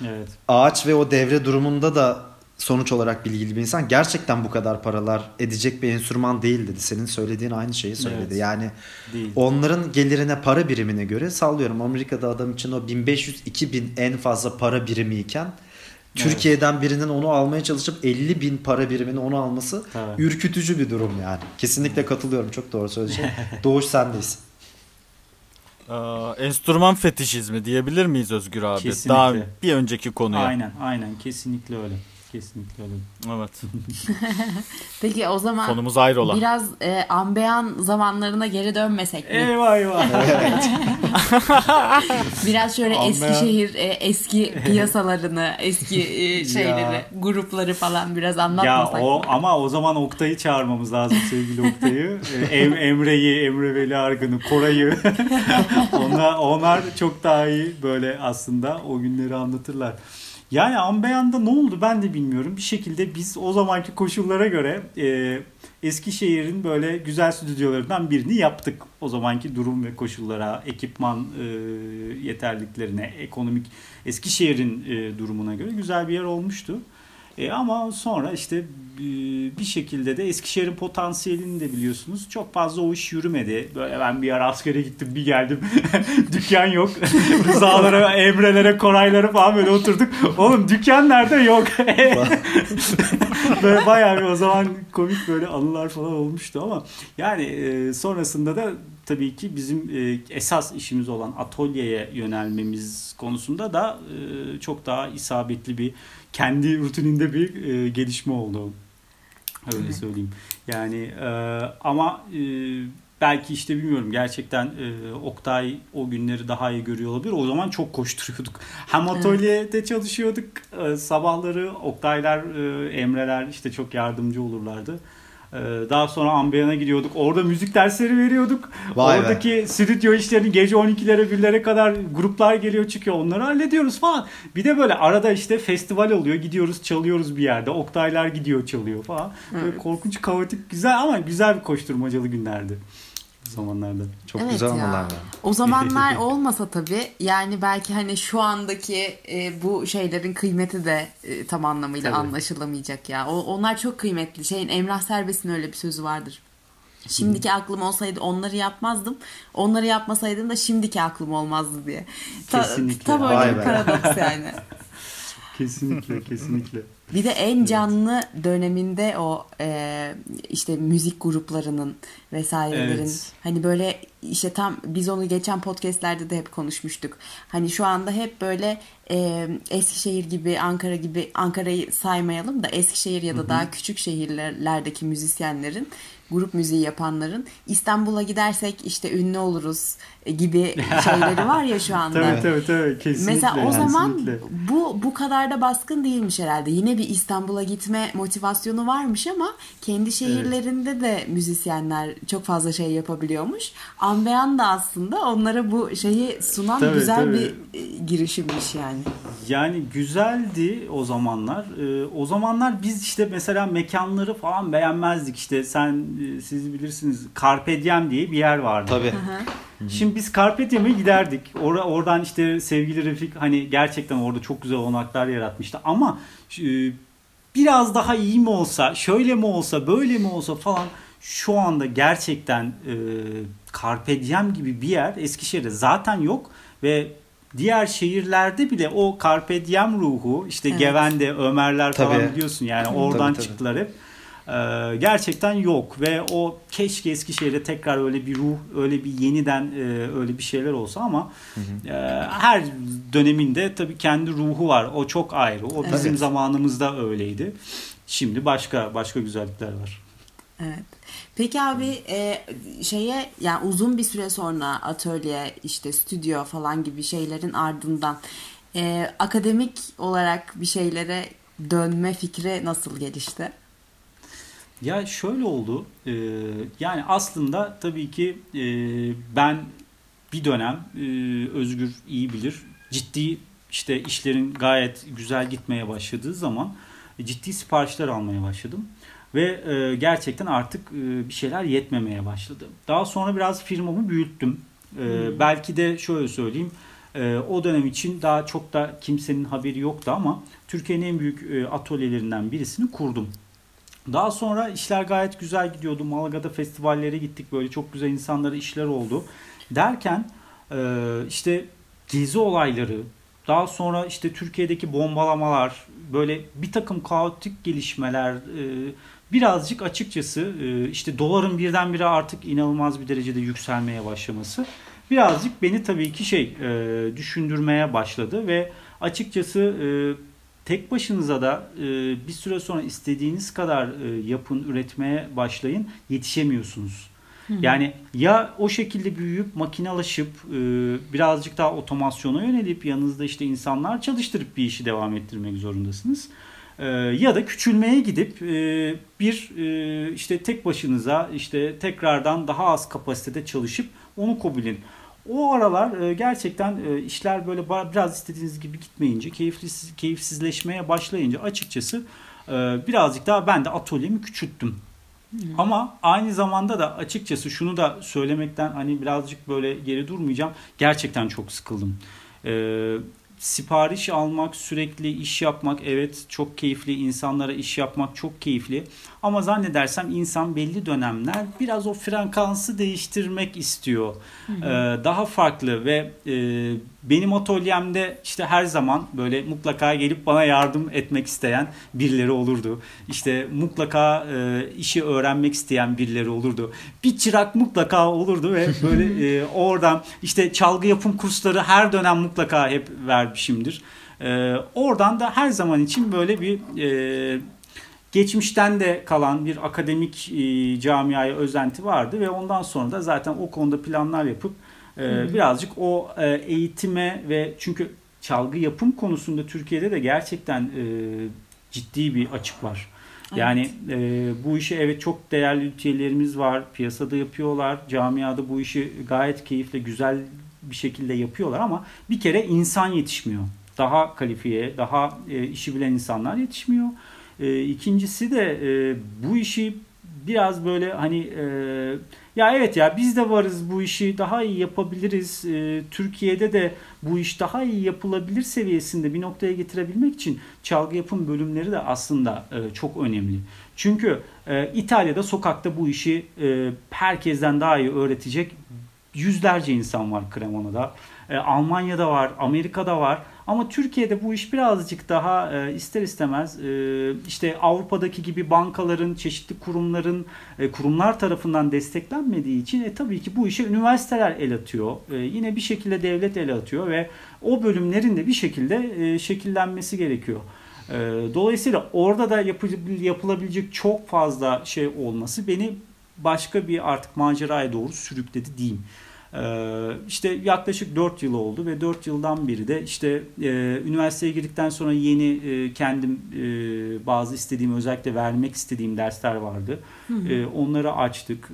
Evet. ağaç ve o devre durumunda da sonuç olarak bilgili bir insan. Gerçekten bu kadar paralar edecek bir enstrüman değil dedi. Senin söylediğin aynı şeyi söyledi. Evet. Yani Değil. onların gelirine para birimine göre sallıyorum. Amerika'da adam için o 1500-2000 en fazla para birimi iken Türkiye'den birinin onu almaya çalışıp 50 bin para birimini onu alması Tabii. ürkütücü bir durum yani. Kesinlikle katılıyorum. Çok doğru söyleyeceksin. Doğuş sendeyiz. Ee, enstrüman fetişizmi diyebilir miyiz Özgür abi? Kesinlikle. Daha bir önceki konuya. Aynen, aynen. Kesinlikle öyle. Kesinlikle öyle. Evet. Peki o zaman Konumuz ayrıla. biraz e, ambeyan zamanlarına geri dönmesek mi? Eyvah eyvah. Biraz şöyle Ambeyan- Eskişehir e, eski piyasalarını, eski e, şeyleri, Ya. grupları falan biraz Ya anlatmasak o mı? ama o zaman Oktay'ı çağırmamız lazım sevgili Oktay'ı. Em, Emre'yi, Emre Veli Argın'ı, Koray'ı. onlar, onlar çok daha iyi böyle aslında o günleri anlatırlar. Yani Ambeyan'da ne oldu ben de bilmiyorum. Bir şekilde biz o zamanki koşullara göre e, Eskişehir'in böyle güzel stüdyolarından birini yaptık. O zamanki durum ve koşullara, ekipman e, yeterliklerine, ekonomik Eskişehir'in e, durumuna göre güzel bir yer olmuştu. E, ama sonra işte e, bir şekilde de Eskişehir'in potansiyelini de biliyorsunuz. Çok fazla o iş yürümedi. Böyle ben bir ara askere gittim bir geldim. dükkan yok. Rızalara, Emre'lere, Koray'lara falan böyle oturduk. Oğlum dükkan nerede? Yok. böyle bayağı bir o zaman komik böyle anılar falan olmuştu ama yani e, sonrasında da tabii ki bizim e, esas işimiz olan atölyeye yönelmemiz konusunda da e, çok daha isabetli bir kendi rutininde bir e, gelişme oldu. Öyle söyleyeyim. Yani ama belki işte bilmiyorum gerçekten e, Oktay o günleri daha iyi görüyor olabilir. O zaman çok koşturuyorduk. Hem atölyede çalışıyorduk e, sabahları Oktaylar, e, Emreler işte çok yardımcı olurlardı. E, Daha sonra Ambeyan'a gidiyorduk. Orada müzik dersleri veriyorduk. Vay be. Oradaki stüdyo işlerini gece 12'lere 1'lere kadar gruplar geliyor çıkıyor. Onları hallediyoruz falan. Bir de böyle arada işte festival oluyor. Gidiyoruz çalıyoruz bir yerde. Oktaylar gidiyor çalıyor falan. Böyle korkunç kaotik güzel ama güzel bir koşturmacalı günlerdi. O zamanlarda. Çok Evet güzel anılar var. O zamanlar olmasa tabii yani belki hani şu andaki e, bu şeylerin kıymeti de e, tam anlamıyla Tabii. anlaşılamayacak ya. O, onlar çok kıymetli. Şeyin Emrah Serbest'in öyle bir sözü vardır. Şimdiki aklım olsaydı onları yapmazdım. Onları yapmasaydım da şimdiki aklım olmazdı diye. Ta- Kesinlikle. Tam öyle Vay bir paradoks yani. Kesinlikle kesinlikle. Bir de en canlı döneminde o e, işte müzik gruplarının vesairelerin Evet. hani böyle işte tam biz onu geçen podcastlerde de hep konuşmuştuk. Hani şu anda hep böyle e, Eskişehir gibi Ankara gibi Ankara'yı saymayalım da Eskişehir ya da daha küçük şehirlerdeki müzisyenlerin grup müziği yapanların İstanbul'a gidersek işte ünlü oluruz gibi şeyleri var ya şu anda. Tabii tabii tabii kesinlikle. Mesela o zaman kesinlikle. bu bu kadar da baskın değilmiş herhalde. Yine bir İstanbul'a gitme motivasyonu varmış ama kendi şehirlerinde de müzisyenler çok fazla şey yapabiliyormuş. Ambeyan da aslında onlara bu şeyi sunan Tabii, güzel tabii. bir e, girişimmiş yani. Yani güzeldi o zamanlar. Ee, o zamanlar biz işte mesela mekanları falan beğenmezdik. İşte sen e, siz bilirsiniz Carpe Diem diye bir yer vardı. Tabii. Şimdi biz Carpe Diem'e giderdik. Or- oradan işte sevgili Refik hani gerçekten orada çok güzel olanaklar yaratmıştı. Ama e, biraz daha iyi mi olsa, şöyle mi olsa, böyle mi olsa falan şu anda gerçekten e, Carpe Diem gibi bir yer Eskişehir'de zaten yok ve diğer şehirlerde bile o Carpe Diem ruhu işte Evet. Gevende, Ömerler falan Tabii. biliyorsun yani oradan Tabii, tabii. çıktılar hep. Ee, gerçekten yok ve o keşke Eskişehir'de tekrar öyle bir ruh, öyle bir yeniden e, öyle bir şeyler olsa ama e, her döneminde tabii kendi ruhu var. O çok ayrı. O bizim Evet. zamanımızda öyleydi. Şimdi başka başka güzellikler var. Evet. Peki abi e, şeye yani uzun bir süre sonra atölye işte stüdyo falan gibi şeylerin ardından e, akademik olarak bir şeylere dönme fikri nasıl gelişti? Ya şöyle oldu. e, yani aslında tabii ki e, ben bir dönem e, Özgür iyi bilir. Ciddi işte işlerin gayet güzel gitmeye başladığı zaman ciddi siparişler almaya başladım. Ve e, gerçekten artık e, bir şeyler yetmemeye başladı. Daha sonra biraz firmamı büyüttüm. E, Belki de şöyle söyleyeyim. e, o dönem için daha çok da kimsenin haberi yoktu ama Türkiye'nin en büyük e, atölyelerinden birisini kurdum. Daha sonra işler gayet güzel gidiyordu. Malaga'da festivallere gittik. Böyle çok güzel insanlara işler oldu. Derken e, işte gezi olayları, daha sonra işte Türkiye'deki bombalamalar, böyle bir takım kaotik gelişmeler, e, birazcık açıkçası e, işte doların birdenbire artık inanılmaz bir derecede yükselmeye başlaması birazcık beni tabii ki şey düşündürmeye başladı ve açıkçası tek başınıza da e, bir süre sonra istediğiniz kadar e, yapın, üretmeye başlayın, yetişemiyorsunuz. Yani ya o şekilde büyüyüp makinalaşıp e, birazcık daha otomasyona yönelip yanınızda işte insanlar çalıştırıp bir işi devam ettirmek zorundasınız. E, ya da küçülmeye gidip e, bir e, işte tek başınıza işte tekrardan daha az kapasitede çalışıp onu kabulün. O aralar e, gerçekten e, işler böyle biraz istediğiniz gibi gitmeyince, keyifli keyifsizleşmeye başlayınca açıkçası e, birazcık daha ben de atölyemi küçülttüm. Ama aynı zamanda da açıkçası şunu da söylemekten hani birazcık böyle geri durmayacağım. Gerçekten çok sıkıldım. Ee, sipariş almak, sürekli iş yapmak evet çok keyifli. insanlara iş yapmak çok keyifli. Ama zannedersem insan belli dönemler biraz o frekansı değiştirmek istiyor. Ee, daha farklı ve e, benim atölyemde işte her zaman böyle mutlaka gelip bana yardım etmek isteyen birileri olurdu. İşte mutlaka e, işi öğrenmek isteyen birileri olurdu. Bir çırak mutlaka olurdu ve böyle e, oradan işte çalgı yapım kursları her dönem mutlaka hep vermişimdir. E, oradan da her zaman için böyle bir e, geçmişten de kalan bir akademik e, camiaya özenti vardı ve ondan sonra da zaten o konuda planlar yapıp e, birazcık o e, eğitime ve çünkü çalgı yapım konusunda Türkiye'de de gerçekten e, ciddi bir açık var. Yani e, bu işi evet çok değerli lüthiyelerimiz var. Piyasada yapıyorlar. Camiada bu işi gayet keyifle, güzel bir şekilde yapıyorlar ama bir kere insan yetişmiyor. Daha kalifiye, daha e, işi bilen insanlar yetişmiyor. E, ikincisi de e, bu işi biraz böyle hani e, ya evet ya biz de varız bu işi daha iyi yapabiliriz. E, Türkiye'de de bu iş daha iyi yapılabilir seviyesinde bir noktaya getirebilmek için çalgı yapım bölümleri de aslında e, çok önemli. Çünkü e, İtalya'da sokakta bu işi e, herkesten daha iyi öğretecek yüzlerce insan var Cremona'da. E, Almanya'da var, Amerika'da var. Ama Türkiye'de bu iş birazcık daha e, ister istemez e, işte Avrupa'daki gibi bankaların, çeşitli kurumların, e, kurumlar tarafından desteklenmediği için e, tabii ki bu işe üniversiteler el atıyor. E, yine bir şekilde devlet el atıyor ve o bölümlerin de bir şekilde e, şekillenmesi gerekiyor. E, dolayısıyla orada da yapı- yapılabilecek çok fazla şey olması beni başka bir artık maceraya doğru sürükledi diyeyim. Ee, işte yaklaşık 4 yıl oldu ve 4 yıldan beri de işte e, üniversiteye girdikten sonra yeni e, kendim e, bazı istediğim özellikle vermek istediğim dersler vardı. E, onları açtık.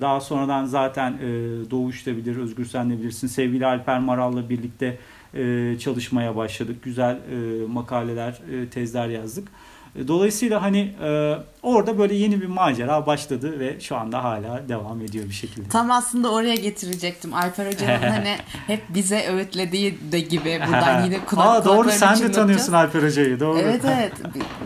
Daha sonradan zaten Doğuş da bilir, Özgür sen de bilirsin. Sevgili Alper Maral'la birlikte çalışmaya başladık. Güzel makaleler, tezler yazdık. E, Dolayısıyla hani e, orada böyle yeni bir macera başladı ve şu anda hala devam ediyor bir şekilde. Tam aslında oraya getirecektim. Alper Hoca'nın hani hep bize öğütlediği de gibi buradan yine kulak Aa, doğru sen de çınlatacağız. tanıyorsun Alper Hoca'yı doğru. Evet evet.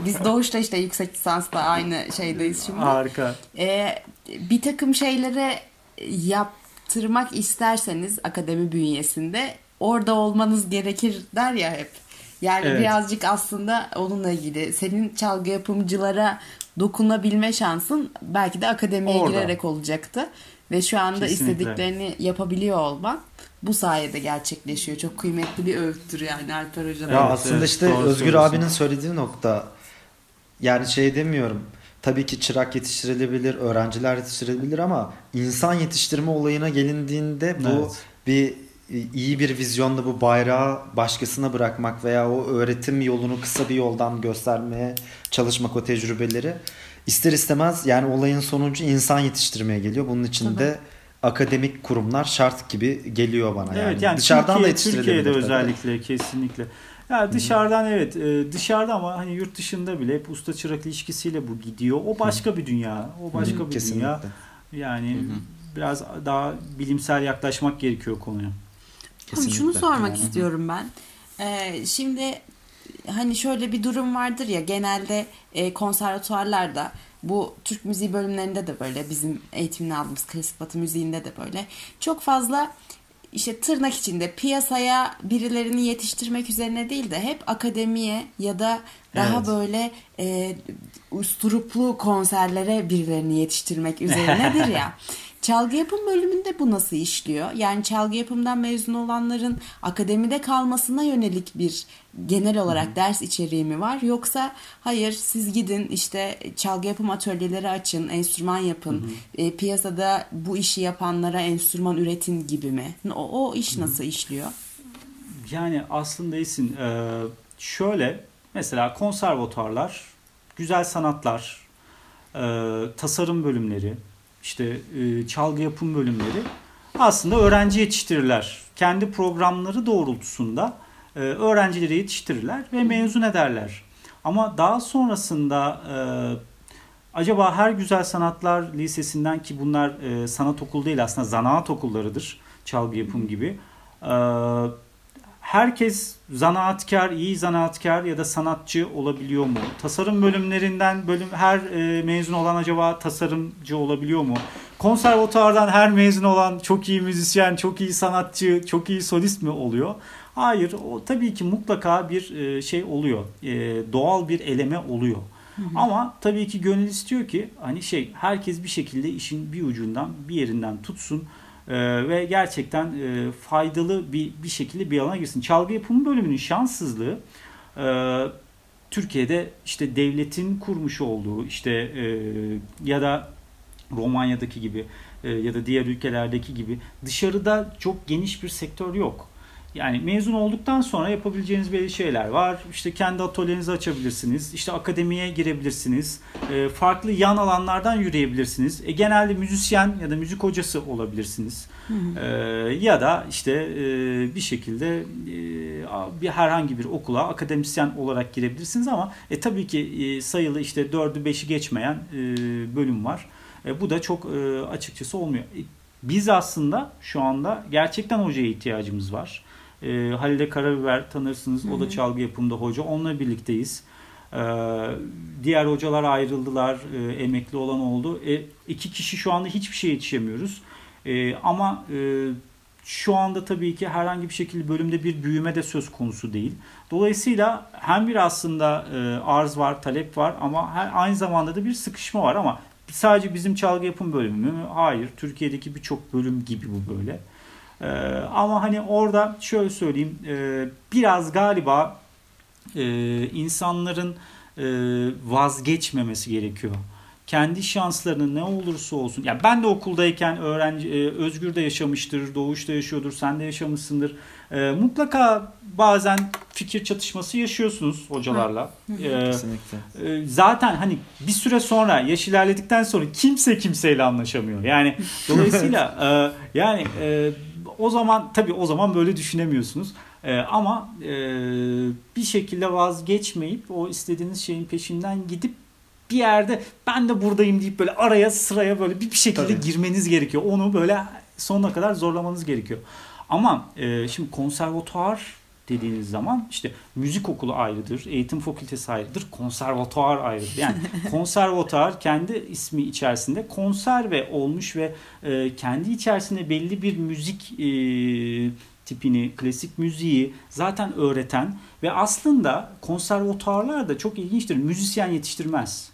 Biz Doğuş'ta işte yüksek lisansla aynı şeydeyiz şimdi. Harika. Ee, bir takım şeylere yaptırmak isterseniz akademi bünyesinde orada olmanız gerekir der ya hep. Yani Evet. birazcık aslında onunla ilgili senin çalgı yapımcılara dokunabilme şansın belki de akademiye Orada. girerek olacaktı. Ve şu anda Kesinlikle. istediklerini yapabiliyor olman bu sayede gerçekleşiyor. Çok kıymetli bir öğüttür yani Alper Hoca'nın. Ya Evet, aslında evet, işte doğru Özgür abinin söylediği nokta yani şey demiyorum. Tabii ki çırak yetiştirilebilir, öğrenciler yetiştirilebilir ama insan yetiştirme olayına gelindiğinde bu Evet. bir iyi bir vizyonla bu bayrağı başkasına bırakmak veya o öğretim yolunu kısa bir yoldan göstermeye çalışmak o tecrübeleri ister istemez yani olayın sonucu insan yetiştirmeye geliyor. Bunun için de akademik kurumlar şart gibi geliyor bana yani. Evet yani Dışarıdan da Türkiye, yetiştirilebilir. Türkiye'de tabii. özellikle kesinlikle. Ya dışarıdan evet e, dışarıda ama hani yurt dışında bile hep usta çırak ilişkisiyle bu gidiyor. O başka bir dünya. O başka Hı, bir kesinlikle. dünya. Yani biraz daha bilimsel yaklaşmak gerekiyor konuya. Ama şunu Kesinlikle. sormak istiyorum ben. Ee, şimdi hani şöyle bir durum vardır ya genelde e, konservatuarlarda bu Türk müziği bölümlerinde de böyle bizim eğitimini aldığımız klasik batı müziğinde de böyle çok fazla işte tırnak içinde piyasaya birilerini yetiştirmek üzerine değil de hep akademiye ya da daha Evet. böyle e, usturuplu konserlere birilerini yetiştirmek üzerinedir ya. Çalgı yapım bölümünde bu nasıl işliyor? Yani çalgı yapımdan mezun olanların akademide kalmasına yönelik bir genel olarak ders içeriği mi var? Yoksa hayır siz gidin işte çalgı yapım atölyeleri açın, enstrüman yapın, e, piyasada bu işi yapanlara enstrüman üretin gibi mi? O, o iş nasıl işliyor? Yani aslında Esin e, şöyle mesela konservatuarlar, güzel sanatlar, e, tasarım bölümleri, işte e, çalgı yapım bölümleri aslında öğrenci yetiştirirler. Kendi programları doğrultusunda e, öğrencileri yetiştirirler ve mezun ederler. Ama daha sonrasında e, acaba her güzel sanatlar lisesinden ki bunlar e, sanat okulu değil aslında zanaat okullarıdır çalgı yapım gibi. E, herkes zanaatkar, iyi zanaatkar ya da sanatçı olabiliyor mu? Tasarım bölümlerinden bölüm her e, mezun olan acaba tasarımcı olabiliyor mu? Konservatuardan her mezun olan çok iyi müzisyen, çok iyi sanatçı, çok iyi solist mi oluyor? Hayır, o tabii ki mutlaka bir e, şey oluyor. E, doğal bir eleme oluyor. Ama tabii ki gönül istiyor ki hani şey herkes bir şekilde işin bir ucundan bir yerinden tutsun e, ve gerçekten e, faydalı bir bir şekilde bir alana girsin. Çalgı yapımı bölümünün şanssızlığı e, Türkiye'de işte devletin kurmuş olduğu işte e, ya da Romanya'daki gibi e, ya da diğer ülkelerdeki gibi dışarıda çok geniş bir sektör yok. Yani mezun olduktan sonra yapabileceğiniz belli şeyler var. İşte kendi atölyenizi açabilirsiniz. İşte akademiye girebilirsiniz. E, farklı yan alanlardan yürüyebilirsiniz. E, genelde müzisyen ya da müzik hocası olabilirsiniz. E, ya da işte e, bir şekilde e, bir herhangi bir okula akademisyen olarak girebilirsiniz ama e, tabii ki e, sayılı işte 4'ü 5'i geçmeyen e, bölüm var. E, bu da çok e, açıkçası olmuyor. E, biz aslında şu anda gerçekten hocaya ihtiyacımız var. E, Halide Karabiber tanırsınız. O da çalgı yapımında hoca. Onunla birlikteyiz. E, diğer hocalar ayrıldılar. E, emekli olan oldu. E, iki kişi şu anda hiçbir şey yetişemiyoruz. E, ama e, şu anda tabii ki herhangi bir şekilde bölümde bir büyüme de söz konusu değil. Dolayısıyla hem bir aslında e, arz var, talep var ama her, aynı zamanda da bir sıkışma var ama sadece bizim çalgı yapım bölümü mü? Hayır. Türkiye'deki birçok bölüm gibi bu böyle. E, ama hani orada şöyle söyleyeyim e, biraz galiba e, insanların e, vazgeçmemesi gerekiyor kendi şanslarının ne olursa olsun. Ya ben de okuldayken öğrenci e, Özgür de yaşamıştır, Doğuş da yaşıyordur, sen de yaşamışsındır. E, mutlaka bazen fikir çatışması yaşıyorsunuz hocalarla. E, Kesinlikle. e, zaten hani bir süre sonra yaş ilerledikten sonra kimse kimseyle anlaşamıyor. Yani dolayısıyla e, yani e, o zaman tabii o zaman böyle düşünemiyorsunuz. E, ama e, bir şekilde vazgeçmeyip o istediğiniz şeyin peşinden gidip bir yerde ben de buradayım deyip böyle araya sıraya böyle bir, bir şekilde Tabii. girmeniz gerekiyor. Onu böyle sonuna kadar zorlamanız gerekiyor. Ama e, şimdi konservatuar dediğiniz zaman işte müzik okulu ayrıdır, eğitim fakültesi ayrıdır, konservatuar ayrıdır. Yani konservatuar kendi ismi içerisinde konserve olmuş ve e, kendi içerisinde belli bir müzik e, tipini, klasik müziği zaten öğreten ve aslında konservatuarlar da çok ilginçtir. Müzisyen yetiştirmez.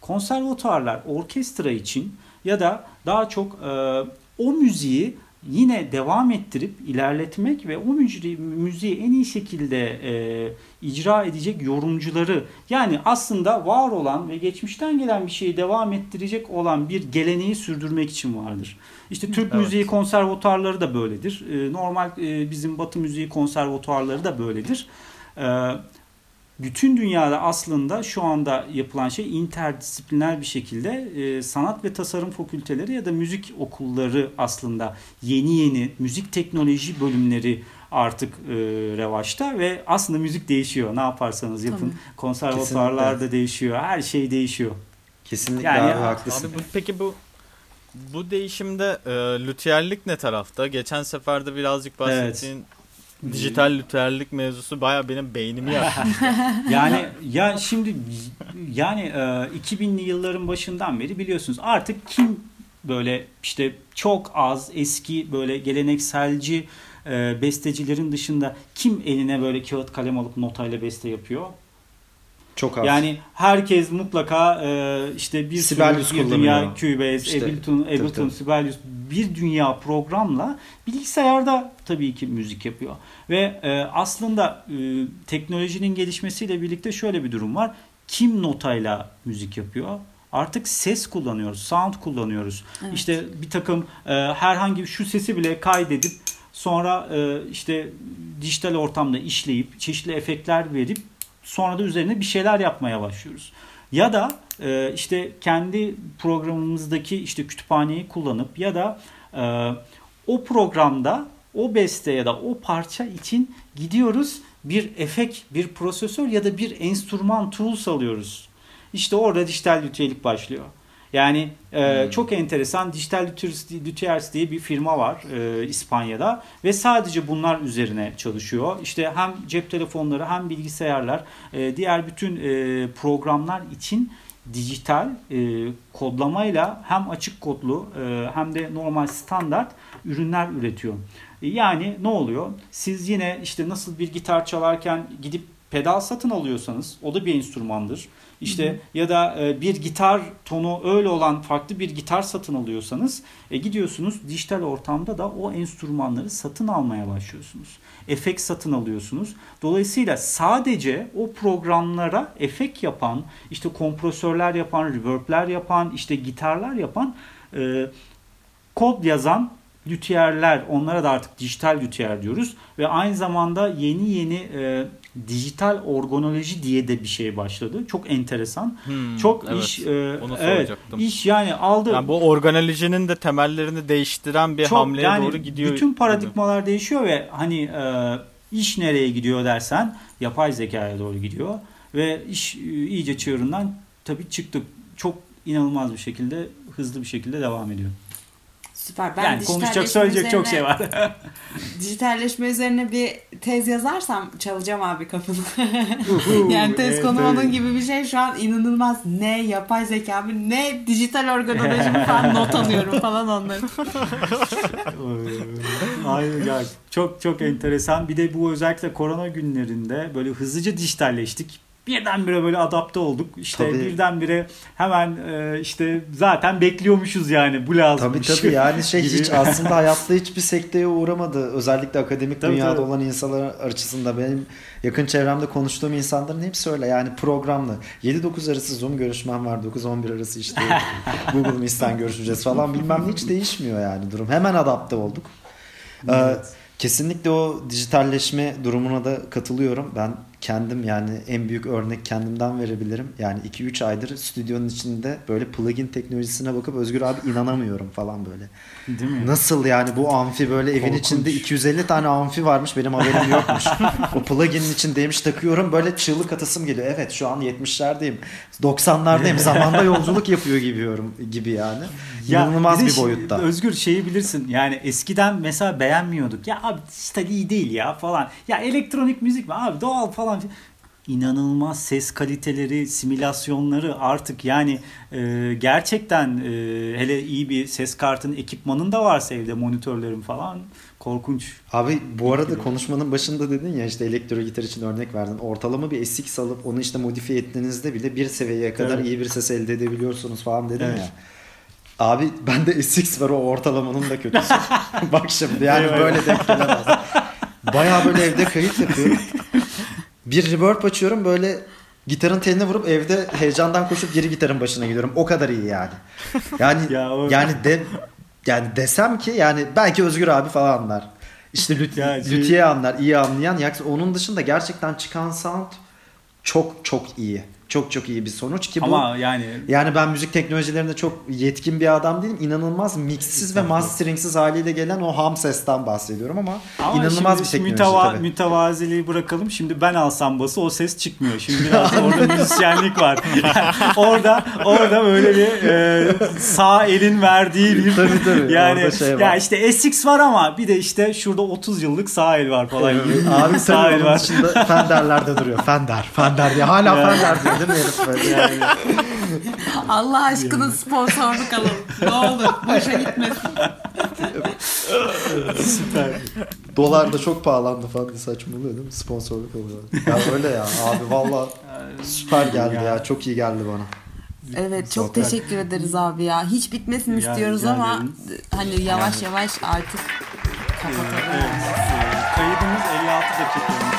Konservatuarlar orkestra için ya da daha çok e, o müziği yine devam ettirip ilerletmek ve o müziği, müziği en iyi şekilde e, icra edecek yorumcuları yani aslında var olan ve geçmişten gelen bir şeyi devam ettirecek olan bir geleneği sürdürmek için vardır. İşte Türk Evet. müziği konservatuarları da böyledir. E, normal e, bizim Batı müziği konservatuarları da böyledir. E, bütün dünyada aslında şu anda yapılan şey interdisipliner bir şekilde e, sanat ve tasarım fakülteleri ya da müzik okulları aslında yeni yeni müzik teknoloji bölümleri artık e, revaçta ve aslında müzik değişiyor. Ne yaparsanız yapın. Tabii. Konservatuarlar da değişiyor. Her şey değişiyor. Kesinlikle Yani abi haklısın. Abi bu, peki bu bu değişimde e, lütiyerlik ne tarafta? Geçen seferde birazcık bahsettiğin dijital lütiyerlik mevzusu baya benim beynimi yaktı. Yani ya şimdi yani e, 2000'li yılların başından beri biliyorsunuz artık kim böyle işte çok az eski böyle gelenekselci e, bestecilerin dışında kim eline böyle kağıt kalem alıp notayla beste yapıyor? Çok az. Yani herkes mutlaka e, işte bir Sibelius sürü bir dünya kullanıyor. Cubase, İşte, Ableton, Ableton, tabii. Sibelius bir dünya programla bilgisayarda tabii ki müzik yapıyor. Ve e, aslında e, teknolojinin gelişmesiyle birlikte şöyle bir durum var. Kim notayla müzik yapıyor? Artık ses kullanıyoruz, sound kullanıyoruz. Evet. İşte bir takım e, herhangi şu sesi bile kaydedip sonra e, işte dijital ortamda işleyip çeşitli efektler verip sonra da üzerine bir şeyler yapmaya başlıyoruz. Ya da e, işte kendi programımızdaki işte kütüphaneyi kullanıp ya da e, o programda o beste ya da o parça için gidiyoruz bir efekt, bir prosesör ya da bir enstrüman tools alıyoruz. İşte orada dijital lütyelik başlıyor. Yani e, çok enteresan Luthiers- Luthiers diye bir firma var e, İspanya'da ve sadece bunlar üzerine çalışıyor. İşte hem cep telefonları hem bilgisayarlar e, diğer bütün e, programlar için dijital e, kodlamayla hem açık kodlu e, hem de normal standart ürünler üretiyor. E, Yani ne oluyor? Siz yine işte nasıl bir gitar çalarken gidip pedal satın alıyorsanız o da bir enstrümandır. İşte ya da e, bir gitar tonu öyle olan farklı bir gitar satın alıyorsanız e, gidiyorsunuz dijital ortamda da o enstrümanları satın almaya başlıyorsunuz. Efekt satın alıyorsunuz. Dolayısıyla sadece o programlara efekt yapan, işte kompresörler yapan, reverb'ler yapan, işte gitarlar yapan e, kod yazan lütiyerler onlara da artık dijital lütiyer diyoruz ve aynı zamanda yeni yeni e, dijital organoloji diye de bir şey başladı. Çok enteresan. Hmm, Çok evet, iş e, onu evet, iş yani aldı. Yani bu organolojinin de temellerini değiştiren bir Çok- hamleye yani doğru gidiyor. Bütün paradigmalar değişiyor ve hani e, iş nereye gidiyor dersen yapay zekaya doğru gidiyor ve iş e, iyice çığırından tabii çıktı. Çok inanılmaz bir şekilde hızlı bir şekilde devam ediyor. Süper. Ben yani konuşacak söyleyecek çok şey var. Dijitalleşme üzerine bir tez yazarsam çalacağım abi kapını. yani tez Evet, konu onun gibi bir şey şu an inanılmaz. Ne yapay zeka mı ne dijital organoloji mi falan not alıyorum falan onları. Aynen yani çok çok enteresan. Bir de bu özellikle korona günlerinde böyle hızlıca dijitalleştik. Birdenbire böyle adapte olduk. İşte Tabii. birdenbire hemen e, işte zaten bekliyormuşuz yani bu Tabii lazımmış. tabii yani şey gibi. hiç aslında hayatta hiçbir sekteye uğramadı. Özellikle akademik Tabii, dünyada tabii. olan insanlar açısından benim yakın çevremde konuştuğum insanların hepsi öyle. Yani programlı. 7-9 arası Zoom görüşmem var. 9-11 arası işte Google Meet'ten görüşeceğiz falan bilmem hiç değişmiyor yani durum. Hemen adapte olduk. Ee, Evet. kesinlikle o dijitalleşme durumuna da katılıyorum. Ben kendim yani en büyük örnek kendimden verebilirim. Yani 2-3 aydır stüdyonun içinde böyle plugin teknolojisine bakıp Özgür abi inanamıyorum falan böyle. Değil mi? Nasıl yani bu amfi böyle evin Korkunç. içinde 250 tane amfi varmış benim haberim yokmuş. o pluginin içindeymiş takıyorum böyle çığlık atasım geliyor. Evet şu an 70'lerdeyim 90'lardayım zamanda yolculuk yapıyor gibiyorum gibi yani. İnanılmaz de bir boyutta. Özgür şeyi bilirsin yani eskiden mesela beğenmiyorduk. Ya abi dijital iyi değil ya falan. Ya elektronik müzik mi abi doğal falan. İnanılmaz ses kaliteleri, simülasyonları artık yani e, gerçekten e, hele iyi bir ses kartının ekipmanın da varsa evde monitörlerin falan korkunç. Abi bu arada konuşmanın başında dedin ya işte elektro gitar için örnek verdin. Ortalama bir SX alıp onu işte modifiye ettiğinizde bile bir seviyeye kadar Evet. iyi bir ses elde edebiliyorsunuz falan dedin Evet. ya. Abi bende SX var o ortalamanın da kötüsü. Bak şimdi yani Eyvah. böyle denk gelemez. Bayağı böyle evde kayıt yapıyorum. Bir reverb açıyorum böyle gitarın teline vurup evde heyecandan koşup geri gitarın başına gidiyorum. O kadar iyi yani. Yani Ya o- yani de yani desem ki yani belki Özgür abi falan anlar. İşte lüt, Ya şey- lüthiye anlar, iyi anlayan. Yoksa onun dışında gerçekten çıkan sound çok çok iyi. Çok çok iyi bir sonuç ki bu Ama yani yani ben müzik teknolojilerinde çok yetkin bir adam değilim. İnanılmaz mixsiz ve masteringsiz haliyle gelen o ham sesten bahsediyorum ama, Ama inanılmaz bir teknoloji müteva- tabii. mütevaziliği bırakalım. Şimdi ben alsam bası o ses çıkmıyor. Şimdi biraz orada müzisyenlik var. orada orada böyle bir e, sağ elin verdiği bir Tabii, tabii. yani şey var. ya işte SX var ama bir de işte şurada 30 yıllık sağ el var falan gibi. Abi sağ el var. dışında Fender'lerde duruyor. Fender, Fender diye. Hala. Fender diyor değil mi herif böyle? Allah aşkına sponsorluk alın. Ne olur boşa gitmesin. Süper. Dolar da çok pahalandı falan diye saçmalıyor değil mi? Sponsorluk oluyor. Ya öyle ya abi valla süper geldi ya. Çok iyi geldi bana. Evet çok Sohbet. teşekkür ederiz abi ya. Hiç bitmesini Ya, istiyoruz rica ama ederim. hani yavaş yavaş artık kapatalım. Evet. e, Kaydımız 56 dakika.